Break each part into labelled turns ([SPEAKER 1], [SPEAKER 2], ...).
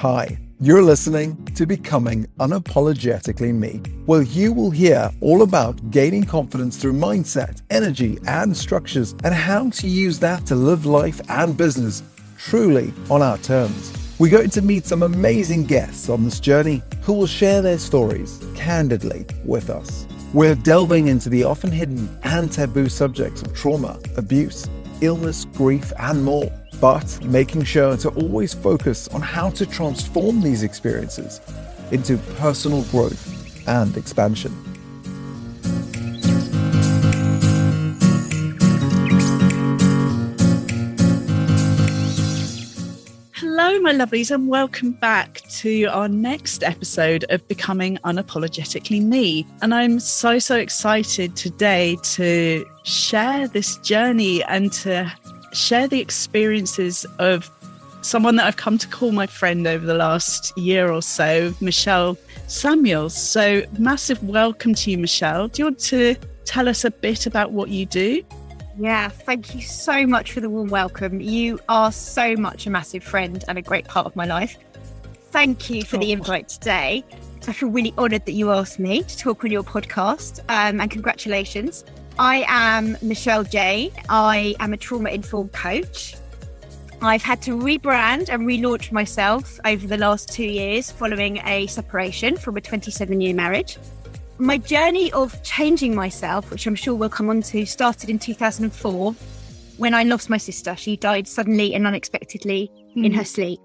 [SPEAKER 1] Hi, you're listening to Becoming Unapologetically Me, where you will hear all about gaining confidence through mindset, energy, and structures, and how to use that to live life and business truly on our terms. We're going to meet some amazing guests on this journey who will share their stories candidly with us. We're delving into the often hidden and taboo subjects of trauma, abuse, illness, grief, and more but making sure to always focus on how to transform these experiences into personal growth and expansion.
[SPEAKER 2] Hello, my lovelies, and welcome back to our next episode of Becoming Unapologetically Me. And I'm so, so excited today to share this journey and to share the experiences of someone that I've come to call my friend over the last year or so, Michelle Samuels. So, massive welcome to you, Michelle. Do you want to tell us a bit about what you do?
[SPEAKER 3] Yeah, thank you so much for the warm welcome. You are so much a massive friend and a great part of my life. Thank you for oh. the invite today. I feel really honoured that you asked me to talk on your podcast, um, and congratulations. I am Michelle J. I am a trauma informed coach. I've had to rebrand and relaunch myself over the last two years following a separation from a 27 year marriage. My journey of changing myself, which I'm sure we'll come on to, started in 2004 when I lost my sister. She died suddenly and unexpectedly mm. in her hmm. sleep.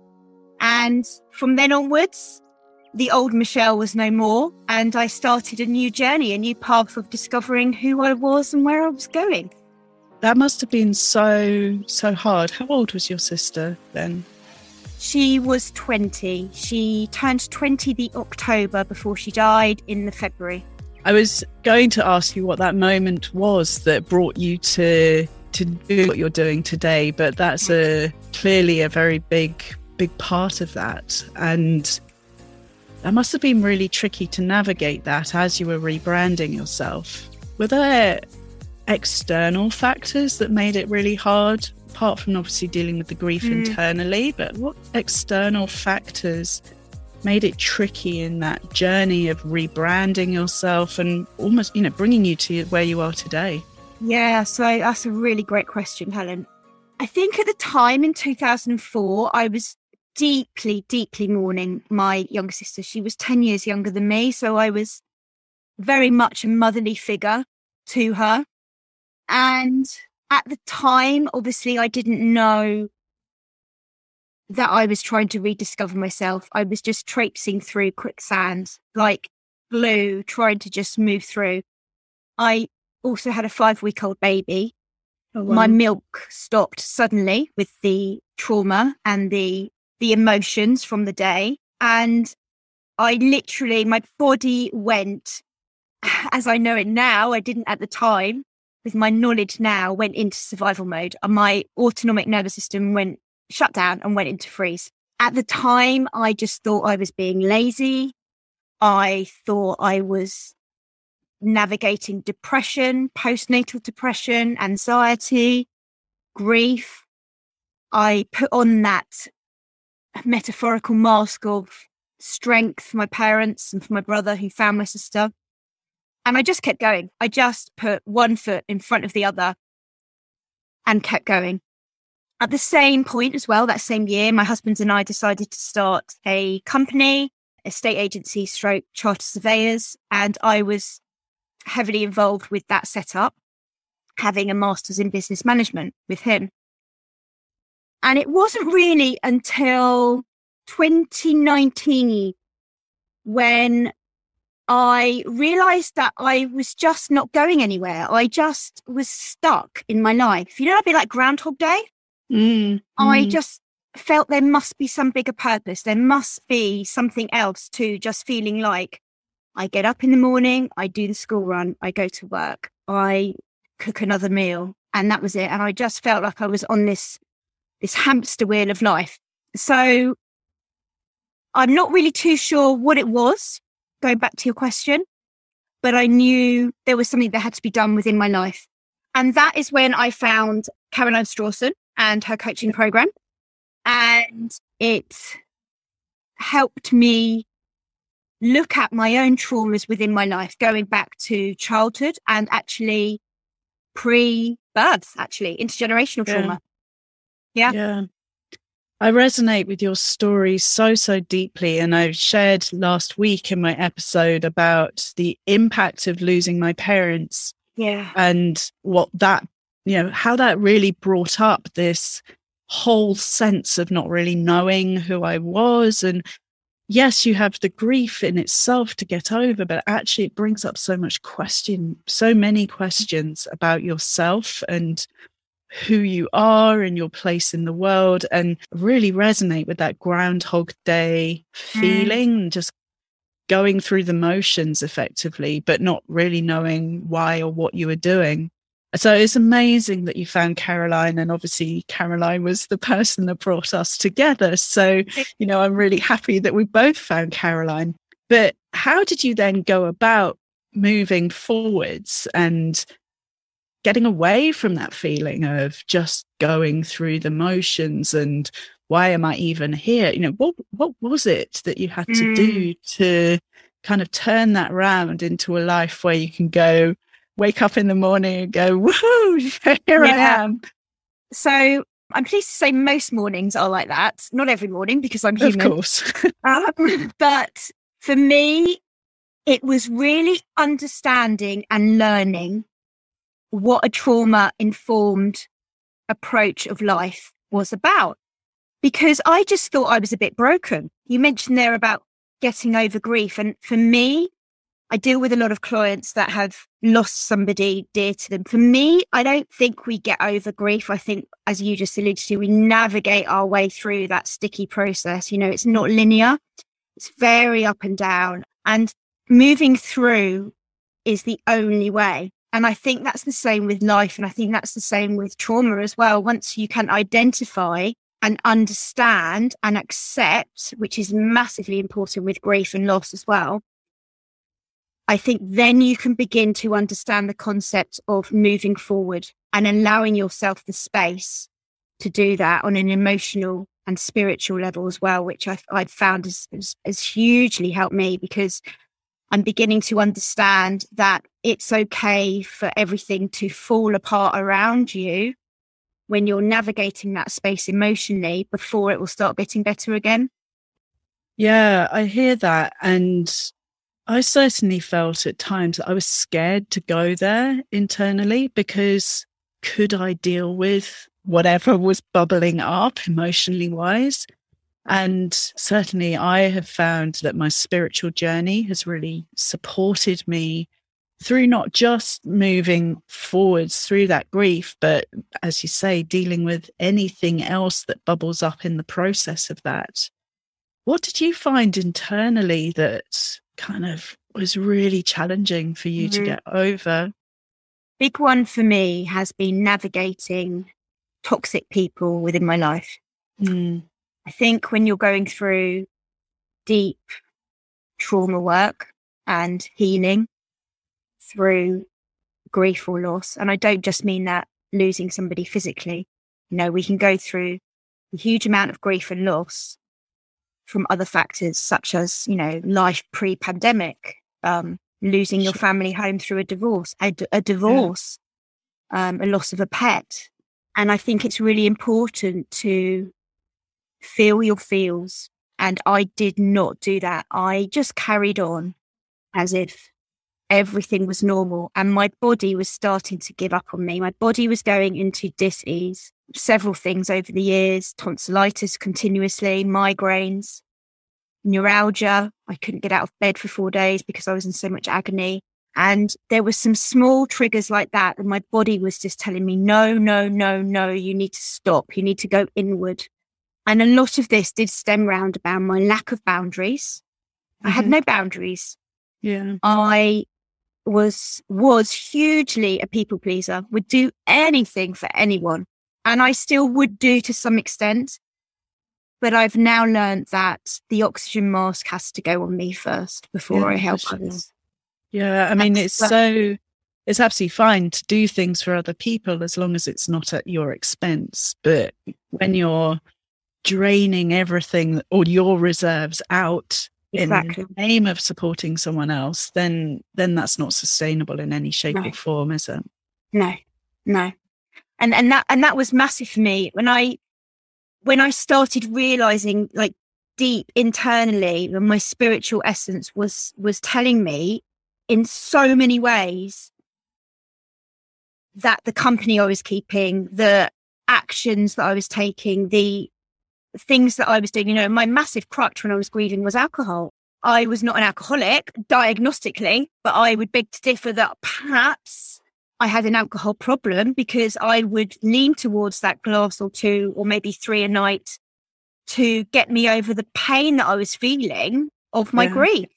[SPEAKER 3] And from then onwards, the old Michelle was no more, and I started a new journey, a new path of discovering who I was and where I was going.
[SPEAKER 2] That must have been so, so hard. How old was your sister then?
[SPEAKER 3] She was 20. She turned 20 the October before she died in the February.
[SPEAKER 2] I was going to ask you what that moment was that brought you to to do what you're doing today, but that's a clearly a very big big part of that. And that must have been really tricky to navigate that as you were rebranding yourself. Were there external factors that made it really hard, apart from obviously dealing with the grief mm. internally? But what external factors made it tricky in that journey of rebranding yourself and almost, you know, bringing you to where you are today?
[SPEAKER 3] Yeah, so that's a really great question, Helen. I think at the time in 2004, I was deeply, deeply mourning my younger sister. She was 10 years younger than me. So I was very much a motherly figure to her. And at the time, obviously, I didn't know that I was trying to rediscover myself. I was just traipsing through quicksand like glue, trying to just move through. I also had a five week old baby. Oh, wow. My milk stopped suddenly with the trauma and the the emotions from the day. And I literally, my body went, as I know it now, I didn't at the time, with my knowledge now, went into survival mode. And my autonomic nervous system went shut down and went into freeze. At the time, I just thought I was being lazy. I thought I was navigating depression, postnatal depression, anxiety, grief. I put on that metaphorical mask of strength for my parents and for my brother who found my sister. And I just kept going. I just put one foot in front of the other and kept going. At the same point as well, that same year, my husband and I decided to start a company, estate agency stroke charter surveyors. And I was heavily involved with that setup, having a master's in business management with him. And it wasn't really until 2019 when I realized that I was just not going anywhere. I just was stuck in my life. You know, I'd be like Groundhog Day. Mm, I mm. just felt there must be some bigger purpose. There must be something else to just feeling like I get up in the morning, I do the school run, I go to work, I cook another meal, and that was it. And I just felt like I was on this this hamster wheel of life. So I'm not really too sure what it was, going back to your question, but I knew there was something that had to be done within my life. And that is when I found Caroline Strawson and her coaching program. And it helped me look at my own traumas within my life, going back to childhood and actually pre birth, actually, intergenerational trauma. Yeah.
[SPEAKER 2] Yeah. I resonate with your story so, so deeply. And I shared last week in my episode about the impact of losing my parents
[SPEAKER 3] Yeah.
[SPEAKER 2] and what that, you know, how that really brought up this whole sense of not really knowing who I was. And yes, you have the grief in itself to get over, but actually it brings up so much question, so many questions about yourself and who you are and your place in the world and really resonate with that groundhog day mm. feeling just going through the motions effectively but not really knowing why or what you were doing. So it's amazing that you found caroline and obviously caroline was the person that brought us together. So you know i'm really happy that we both found caroline. But how did you then go about moving forwards and getting away from that feeling of just going through the motions and why am I even here? You know, what what was it that you had to do to kind of turn that round into a life where you can go wake up in the morning and go, woohoo, here I am.
[SPEAKER 3] So I'm pleased to say most mornings are like that. Not every morning because I'm human.
[SPEAKER 2] Of course.
[SPEAKER 3] Um, but for me, it was really understanding and learning what a trauma informed approach of life was about. Because I just thought I was a bit broken. You mentioned there about getting over grief. And for me, I deal with a lot of clients that have lost somebody dear to them. For me, I don't think we get over grief. I think, as you just alluded to, we navigate our way through that sticky process. You know, it's not linear, it's very up and down. And moving through is the only way. And I think that's the same with life. And I think that's the same with trauma as well. Once you can identify and understand and accept, which is massively important with grief and loss as well, I think then you can begin to understand the concept of moving forward and allowing yourself the space to do that on an emotional and spiritual level as well, which I've, I've found has, has, has hugely helped me because I'm beginning to understand that it's okay for everything to fall apart around you when you're navigating that space emotionally before it will start getting better again.
[SPEAKER 2] Yeah, I hear that. And I certainly felt at times that I was scared to go there internally because could I deal with whatever was bubbling up emotionally wise? And certainly I have found that my spiritual journey has really supported me through not just moving forwards through that grief, but as you say, dealing with anything else that bubbles up in the process of that. What did you find internally that kind of was really challenging for you to
[SPEAKER 3] Mhm.
[SPEAKER 2] get over?
[SPEAKER 3] Big one for me has been navigating toxic people within my life.
[SPEAKER 2] Mm,
[SPEAKER 3] I think when you're going through deep trauma work and healing through grief or loss, and I don't just mean that losing somebody physically, you know, we can go through a huge amount of grief and loss from other factors such as, you know, life pre pandemic, um, losing your family home through a divorce, a, d- a divorce, um, a loss of a pet. And I think it's really important to feel your feels. And I did not do that. I just carried on as if everything was normal. And my body was starting to give up on me. My body was going into dis-ease. Several things over the years, tonsillitis continuously, migraines, neuralgia. I couldn't get out of bed for four days because I was in so much agony. And there were some small triggers like that. And my body was just telling me, no, no, no, no, you need to stop. You need to go inward. And a lot of this did stem round about my lack of boundaries. I had
[SPEAKER 2] Mhm.
[SPEAKER 3] no boundaries.
[SPEAKER 2] yeah.
[SPEAKER 3] I was was hugely a people pleaser, would do anything for anyone. And I still would do to some extent. But I've now learned that the oxygen mask has to go on me first before
[SPEAKER 2] Yeah,
[SPEAKER 3] I help
[SPEAKER 2] sure.
[SPEAKER 3] others.
[SPEAKER 2] Yeah. I mean,
[SPEAKER 3] That's
[SPEAKER 2] it's so, it's absolutely fine to do things for other people as long as it's not at your expense. But when you're draining everything, or your reserves out
[SPEAKER 3] Exactly.
[SPEAKER 2] in the name of supporting someone else, then then that's not sustainable in any shape
[SPEAKER 3] No.
[SPEAKER 2] or form, is it?
[SPEAKER 3] No, no. And and that and that was massive for me when I when I started realizing like deep internally when my spiritual essence was was telling me in so many ways that the company I was keeping, the actions that I was taking, the things that I was doing, you know, my massive crutch when I was grieving was alcohol. I was not an alcoholic diagnostically, but I would beg to differ that perhaps I had an alcohol problem because I would lean towards that glass or two or maybe three a night to get me over the pain that I was feeling of my
[SPEAKER 2] Yeah.
[SPEAKER 3] grief.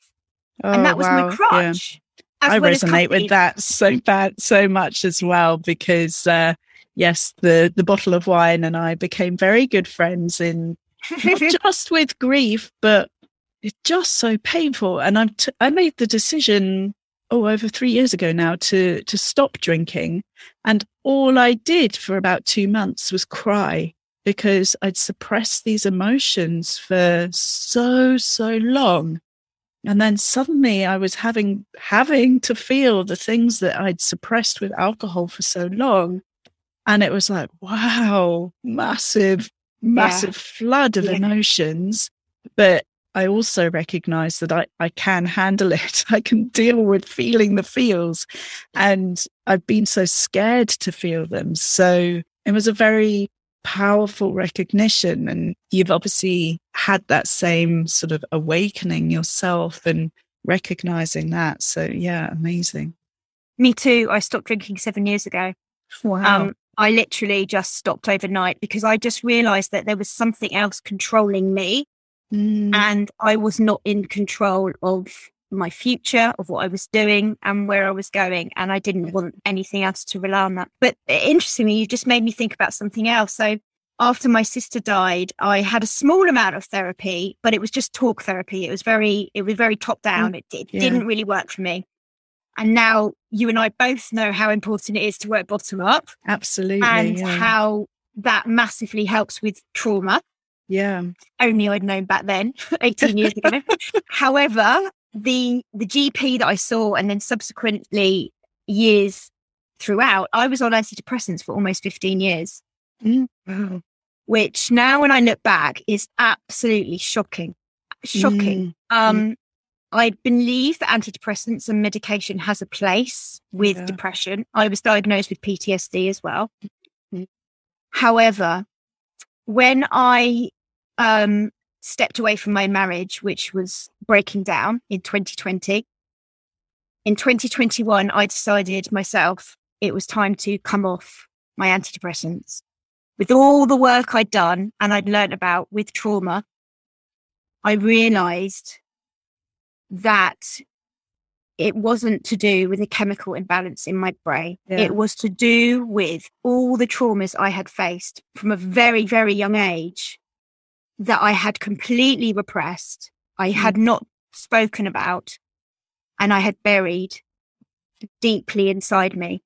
[SPEAKER 2] Oh,
[SPEAKER 3] and that was
[SPEAKER 2] wow.
[SPEAKER 3] my
[SPEAKER 2] Yeah.
[SPEAKER 3] crutch. as
[SPEAKER 2] I
[SPEAKER 3] well
[SPEAKER 2] resonate with that so bad, so much as well, because uh, yes, the the bottle of wine and I became very good friends in just with grief, but it's just so painful. And I'm t- I made the decision oh over three years ago now to to stop drinking, and all I did for about two months was cry because I'd suppressed these emotions for so so long. And then suddenly I was having having to feel the things that I'd suppressed with alcohol for so long. And it was like, wow, massive, massive flood of
[SPEAKER 3] Yeah.
[SPEAKER 2] emotions. But I also recognize that I, I can handle it. I can deal with feeling the feels. And I've been so scared to feel them. So it was a very powerful recognition. And you've obviously had that same sort of awakening yourself and recognizing that. So, yeah, amazing.
[SPEAKER 3] Me too. I stopped drinking seven years ago.
[SPEAKER 2] Wow.
[SPEAKER 3] Um, I literally just stopped overnight because I just realized that there was something else controlling me
[SPEAKER 2] Mm,
[SPEAKER 3] and I was not in control of my future, of what I was doing and where I was going. And I didn't want anything else to rely on that. But interestingly, you just made me think about something else. So after my sister died, I had a small amount of therapy, but it was just talk therapy. It was very, it was very top down. It, it
[SPEAKER 2] yeah.
[SPEAKER 3] didn't really work for me. And now you and I both know how important it is to work bottom up
[SPEAKER 2] absolutely.
[SPEAKER 3] and
[SPEAKER 2] yeah.
[SPEAKER 3] how that massively helps with trauma
[SPEAKER 2] yeah.
[SPEAKER 3] only I'd known back then, 18 years ago. However, the the GP that I saw and then subsequently years throughout, I was on antidepressants for almost 15 years,
[SPEAKER 2] Wow.
[SPEAKER 3] which now when I look back is absolutely shocking. Shocking. Um I believe that antidepressants and medication has a place with
[SPEAKER 2] Yeah.
[SPEAKER 3] depression. I was diagnosed with PTSD as well.
[SPEAKER 2] Mm.
[SPEAKER 3] However, when I um, stepped away from my marriage, which was breaking down in 2020, in 2021, I decided myself it was time to come off my antidepressants. With all the work I'd done and I'd learned about with trauma, I realized that it wasn't to do with a chemical imbalance in my brain.
[SPEAKER 2] Yeah.
[SPEAKER 3] It was to do with all the traumas I had faced from a very, very young age that I had completely repressed, I mm. had not spoken about, and I had buried deeply inside me.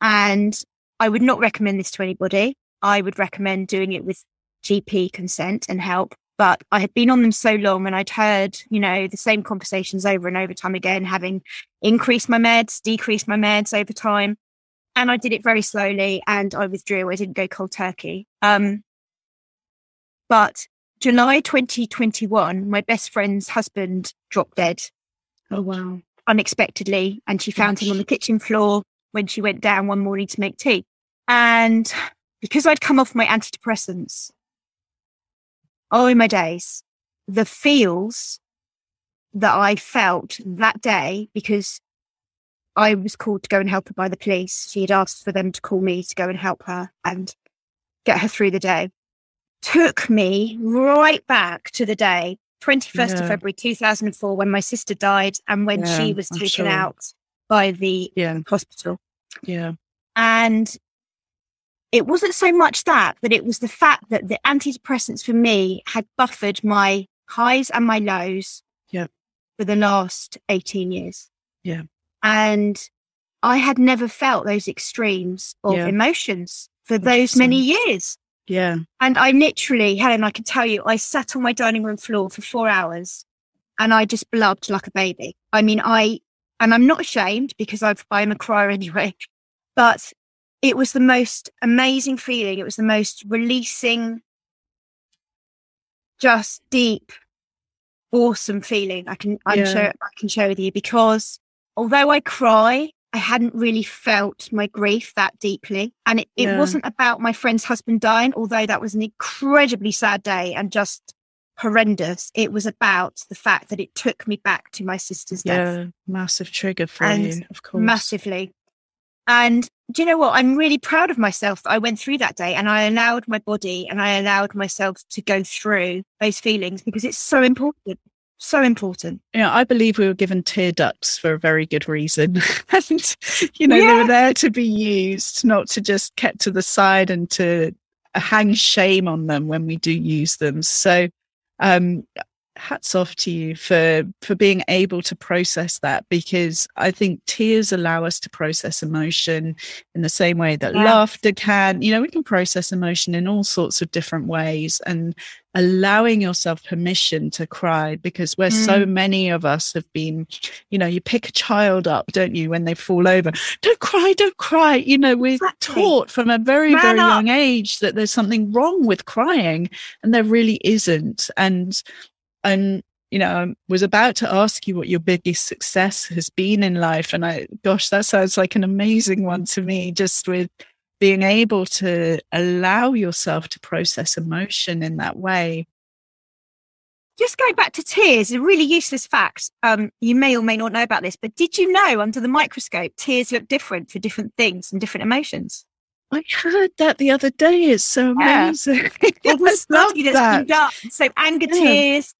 [SPEAKER 3] And I would not recommend this to anybody. I would recommend doing it with GP consent and help. But I had been on them so long and I'd heard, you know, the same conversations over and over time again, having increased my meds, decreased my meds over time. And I did it very slowly and I withdrew. I didn't go cold turkey. Um, but July 2021, my best friend's husband dropped dead
[SPEAKER 2] Oh, wow.
[SPEAKER 3] unexpectedly and she found him on the kitchen floor when she went down one morning to make tea. And because I'd come off my antidepressants, oh in my days, the feels that I felt that day because I was called to go and help her by the police. She had asked for them to call me to go and help her and get her through the day. Took me right back to the day, 21st of February 2004, when my sister died and when
[SPEAKER 2] Yeah,
[SPEAKER 3] she was taken
[SPEAKER 2] sure.
[SPEAKER 3] out by the
[SPEAKER 2] Yeah.
[SPEAKER 3] hospital.
[SPEAKER 2] Yeah.
[SPEAKER 3] And it wasn't so much that, but it was the fact that the antidepressants for me had buffered my highs and my lows
[SPEAKER 2] Yeah.
[SPEAKER 3] for the last 18 years.
[SPEAKER 2] Yeah.
[SPEAKER 3] And I had never felt those extremes of
[SPEAKER 2] Yeah.
[SPEAKER 3] emotions for those many years.
[SPEAKER 2] Yeah.
[SPEAKER 3] And I literally, Helen, I can tell you, I sat on my dining room floor for four hours and I just blubbed like a baby. I mean, I, and I'm not ashamed because I've, I'm a crier anyway, but it was the most amazing feeling. It was the most releasing, just deep, awesome feeling. I can, I'm
[SPEAKER 2] Yeah.
[SPEAKER 3] sure I can share with you because although I cry, I hadn't really felt my grief that deeply. And it, it
[SPEAKER 2] Yeah.
[SPEAKER 3] wasn't about my friend's husband dying, although that was an incredibly sad day and just horrendous. It was about the fact that it took me back to my sister's death
[SPEAKER 2] Yeah. Massive trigger for
[SPEAKER 3] And
[SPEAKER 2] you, of course.
[SPEAKER 3] massively. And do you know what? I'm really proud of myself that I went through that day and I allowed my body and I allowed myself to go through those feelings because it's so important. So important.
[SPEAKER 2] Yeah, I believe we were given tear ducts for a very good reason. and, you know, they were there to be used, not to just kept to the side and to hang shame on them when we do use them. So, um, hats off to you for for being able to process that because I think tears allow us to process emotion in the same way that laughter can. You know, we can process emotion in all sorts of different ways and allowing yourself permission to cry because where so
[SPEAKER 3] Mm.
[SPEAKER 2] many of us have been, you know, you pick a child up, don't you, when they fall over, don't cry, don't cry. You know, we're
[SPEAKER 3] Exactly.
[SPEAKER 2] taught from a very,
[SPEAKER 3] Man
[SPEAKER 2] very
[SPEAKER 3] up.
[SPEAKER 2] young age that there's something wrong with crying and there really isn't. And, and, you know, I was about to ask you what your biggest success has been in life. And I, gosh, that sounds like an amazing one to me, just with being able to allow yourself to process emotion in that way.
[SPEAKER 3] Just going back to tears, a really useless fact. Um, you may or may not know about this, but did you know under the microscope, tears look different for different things and different emotions?
[SPEAKER 2] I heard that the other day. It's so
[SPEAKER 3] Yeah.
[SPEAKER 2] amazing.
[SPEAKER 3] It was
[SPEAKER 2] I love that.
[SPEAKER 3] So anger
[SPEAKER 2] Yeah.
[SPEAKER 3] tears,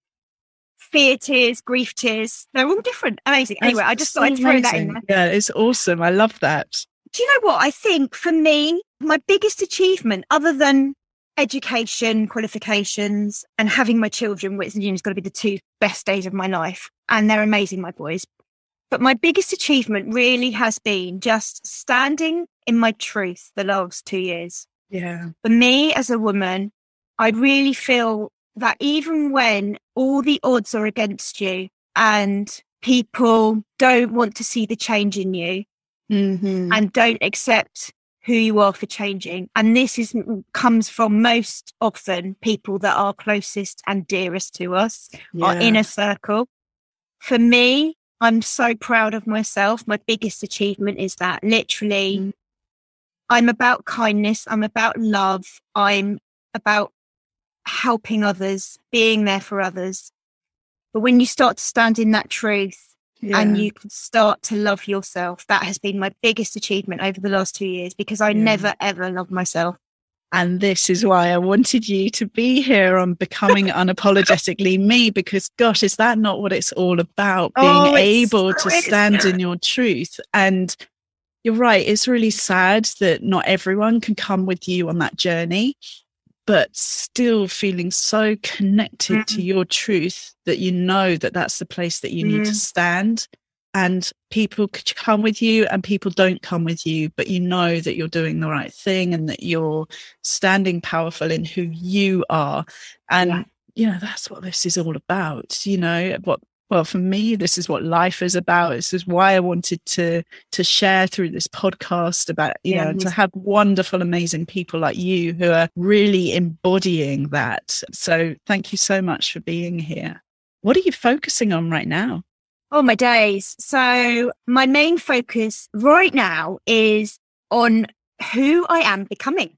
[SPEAKER 3] fear tears, grief tears, they're all different. Amazing. Anyway, I
[SPEAKER 2] That's
[SPEAKER 3] just
[SPEAKER 2] so
[SPEAKER 3] thought I'd throw that in there.
[SPEAKER 2] Yeah, it's awesome. I love that.
[SPEAKER 3] Do you know what? I think for me, my biggest achievement, other than education, qualifications, and having my children, which is going to be the two best days of my life. And they're amazing, my boys. But my biggest achievement really has been just standing in my truth the last two years.
[SPEAKER 2] Yeah.
[SPEAKER 3] For me as a woman, I really feel that even when all the odds are against you and people don't want to see the change in you,
[SPEAKER 2] Mm-hmm.
[SPEAKER 3] and don't accept who you are for changing. And this is comes from most often people that are closest and dearest to us, our inner circle. For me, I'm so proud of myself. My biggest achievement is that literally
[SPEAKER 2] Mm.
[SPEAKER 3] I'm about kindness, I'm about love, I'm about helping others, being there for others. But when you start to stand in that truth and you can start to love yourself. That has been my biggest achievement over the last two years because I
[SPEAKER 2] Yeah.
[SPEAKER 3] never ever loved myself.
[SPEAKER 2] And this is why I wanted you to be here on Becoming Unapologetically Me, because gosh, is that not what it's all about? Being
[SPEAKER 3] Oh,
[SPEAKER 2] able
[SPEAKER 3] so
[SPEAKER 2] to stand in your truth. And you're right, it's really sad that not everyone can come with you on that journey, but still feeling so connected to your truth that you know that that's the place that you need to
[SPEAKER 3] Mm.
[SPEAKER 2] stand. And people could come with you and people don't come with you, but you know that you're doing the right thing and that you're standing powerful in who you are. And,
[SPEAKER 3] Yeah.
[SPEAKER 2] you know, that's what this is all about. You know, what, well, for me, this is what life is about. This is why I wanted to, to share through this podcast about, you
[SPEAKER 3] Yeah,
[SPEAKER 2] know, to have wonderful, amazing people like you who are really embodying that. So thank you so much for being here. What are you focusing on right now?
[SPEAKER 3] Oh my days. So my main focus right now is on who I am becoming.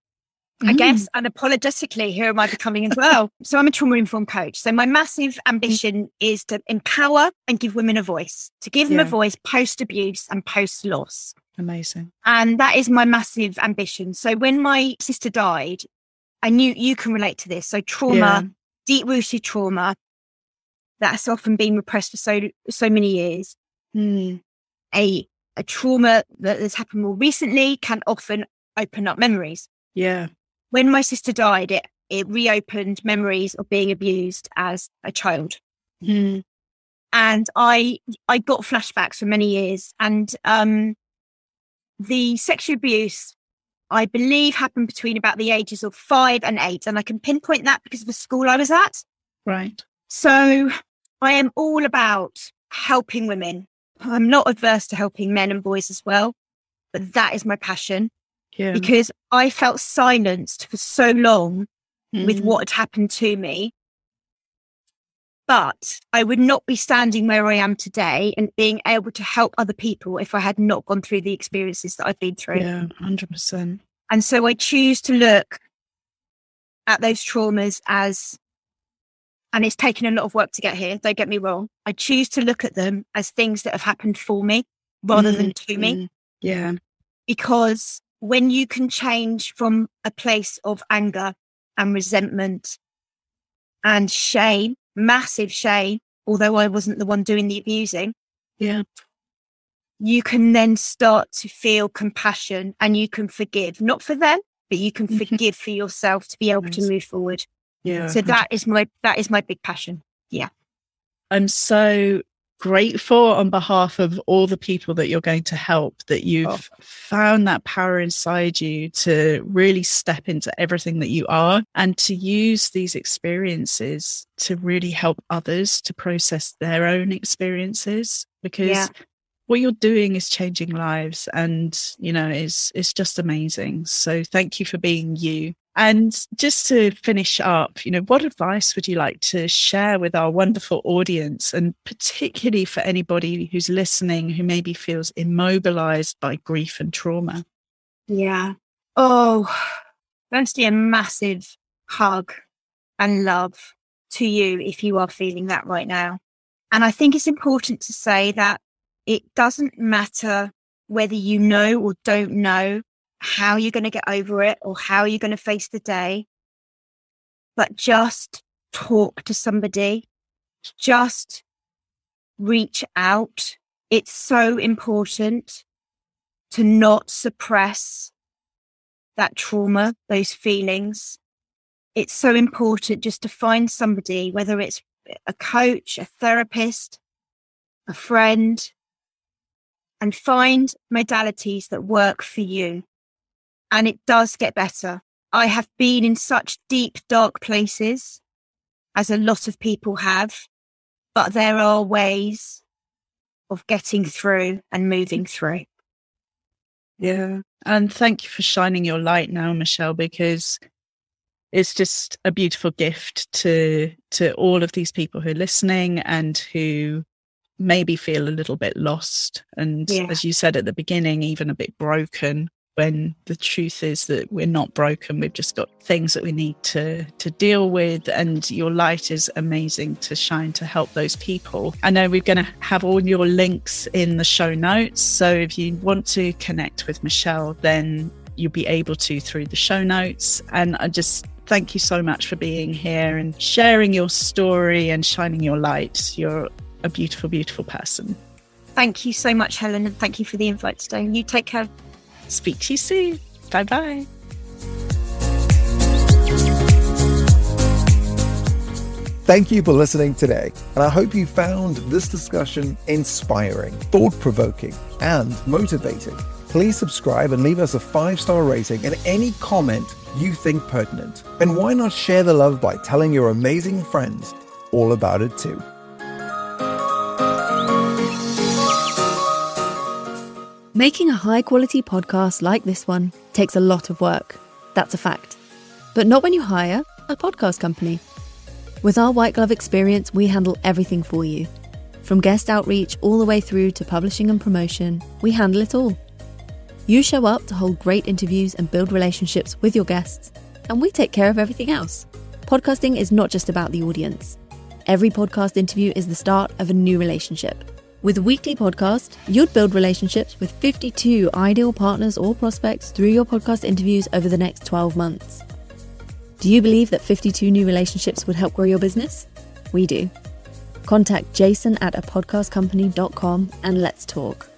[SPEAKER 3] I
[SPEAKER 2] Mm.
[SPEAKER 3] guess unapologetically, who am I becoming as well? so I'm a trauma informed coach. So my massive ambition is to empower and give women a voice, to give them a voice post abuse and post loss.
[SPEAKER 2] Amazing.
[SPEAKER 3] And that is my massive ambition. So when my sister died, I knew you can relate to this. So trauma,
[SPEAKER 2] Yeah.
[SPEAKER 3] deep rooted trauma that's often been repressed for so so many years.
[SPEAKER 2] Mm.
[SPEAKER 3] A a trauma that has happened more recently can often open up memories.
[SPEAKER 2] Yeah.
[SPEAKER 3] When my sister died, it it reopened memories of being abused as a child.
[SPEAKER 2] Mm.
[SPEAKER 3] and I I got flashbacks for many years, and um, the sexual abuse I believe happened between about the ages of five and eight. And I can pinpoint that because of the school I was at.
[SPEAKER 2] Right.
[SPEAKER 3] So I am all about helping women. I'm not adverse to helping men and boys as well, but that is my passion
[SPEAKER 2] Yeah.
[SPEAKER 3] because I felt silenced for so long with
[SPEAKER 2] Mm.
[SPEAKER 3] what had happened to me. But I would not be standing where I am today and being able to help other people if I had not gone through the experiences that I've been through.
[SPEAKER 2] Yeah, hundred percent.
[SPEAKER 3] And so I choose to look at those traumas as, and it's taken a lot of work to get here, don't get me wrong. I choose to look at them as things that have happened for me rather than to me
[SPEAKER 2] Mm. Yeah.
[SPEAKER 3] because when you can change from a place of anger and resentment and shame, massive shame, although I wasn't the one doing the abusing,
[SPEAKER 2] Yeah.
[SPEAKER 3] you can then start to feel compassion and you can forgive, not for them, but you can forgive for yourself to be able to move forward.
[SPEAKER 2] Yeah.
[SPEAKER 3] So that is my that is my big passion. Yeah.
[SPEAKER 2] I'm so grateful on behalf of all the people that you're going to help that you've
[SPEAKER 3] Oh.
[SPEAKER 2] found that power inside you to really step into everything that you are and to use these experiences to really help others to process their own experiences because
[SPEAKER 3] Yeah.
[SPEAKER 2] what you're doing is changing lives and you know it's it's just amazing so thank you for being you and just to finish up, you know, what advice would you like to share with our wonderful audience, and particularly for anybody who's listening who maybe feels immobilized by grief and trauma?
[SPEAKER 3] Yeah. Oh, firstly, a massive hug and love to you if you are feeling that right now. And I think it's important to say that it doesn't matter whether you know or don't know how you're going to get over it or how you're going to face the day, but just talk to somebody, just reach out. It's so important to not suppress that trauma, those feelings. It's so important just to find somebody, whether it's a coach, a therapist, a friend, and find modalities that work for you. And it does get better. I have been in such deep, dark places, as a lot of people have, but there are ways of getting through and moving through.
[SPEAKER 2] Yeah. And thank you for shining your light now, Michelle, because it's just a beautiful gift to to all of these people who are listening and who maybe feel a little bit lost and
[SPEAKER 3] Yeah.
[SPEAKER 2] as you said at the beginning even a bit broken when the truth is that we're not broken we've just got things that we need to to deal with and your light is amazing to shine to help those people i know we're going to have all your links in the show notes so if you want to connect with michelle then you'll be able to through the show notes and i just thank you so much for being here and sharing your story and shining your light you're a beautiful beautiful person
[SPEAKER 3] Thank you so much, Helen, and thank you for the invite today. You take care.
[SPEAKER 2] Speak to you soon bye bye
[SPEAKER 1] Thank you for listening today, and I hope you found this discussion inspiring, thought provoking, and motivating. Please subscribe and leave us a five star rating and any comment you think pertinent. And why not share the love by telling your amazing friends all about it too?
[SPEAKER 4] Making a high quality podcast like this one takes a lot of work. That's a fact. But not when you hire a podcast company. With our white glove experience, we handle everything for you. From guest outreach all the way through to publishing and promotion, we handle it all. You show up to hold great interviews and build relationships with your guests, and we take care of everything else. Podcasting is not just about the audience. Every podcast interview is the start of a new relationship. With weekly podcast, you'd build relationships with 52 ideal partners or prospects through your podcast interviews over the next 12 months. Do you believe that 52 new relationships would help grow your business? We do. Contact jason at a podcastcompany.com and let's talk.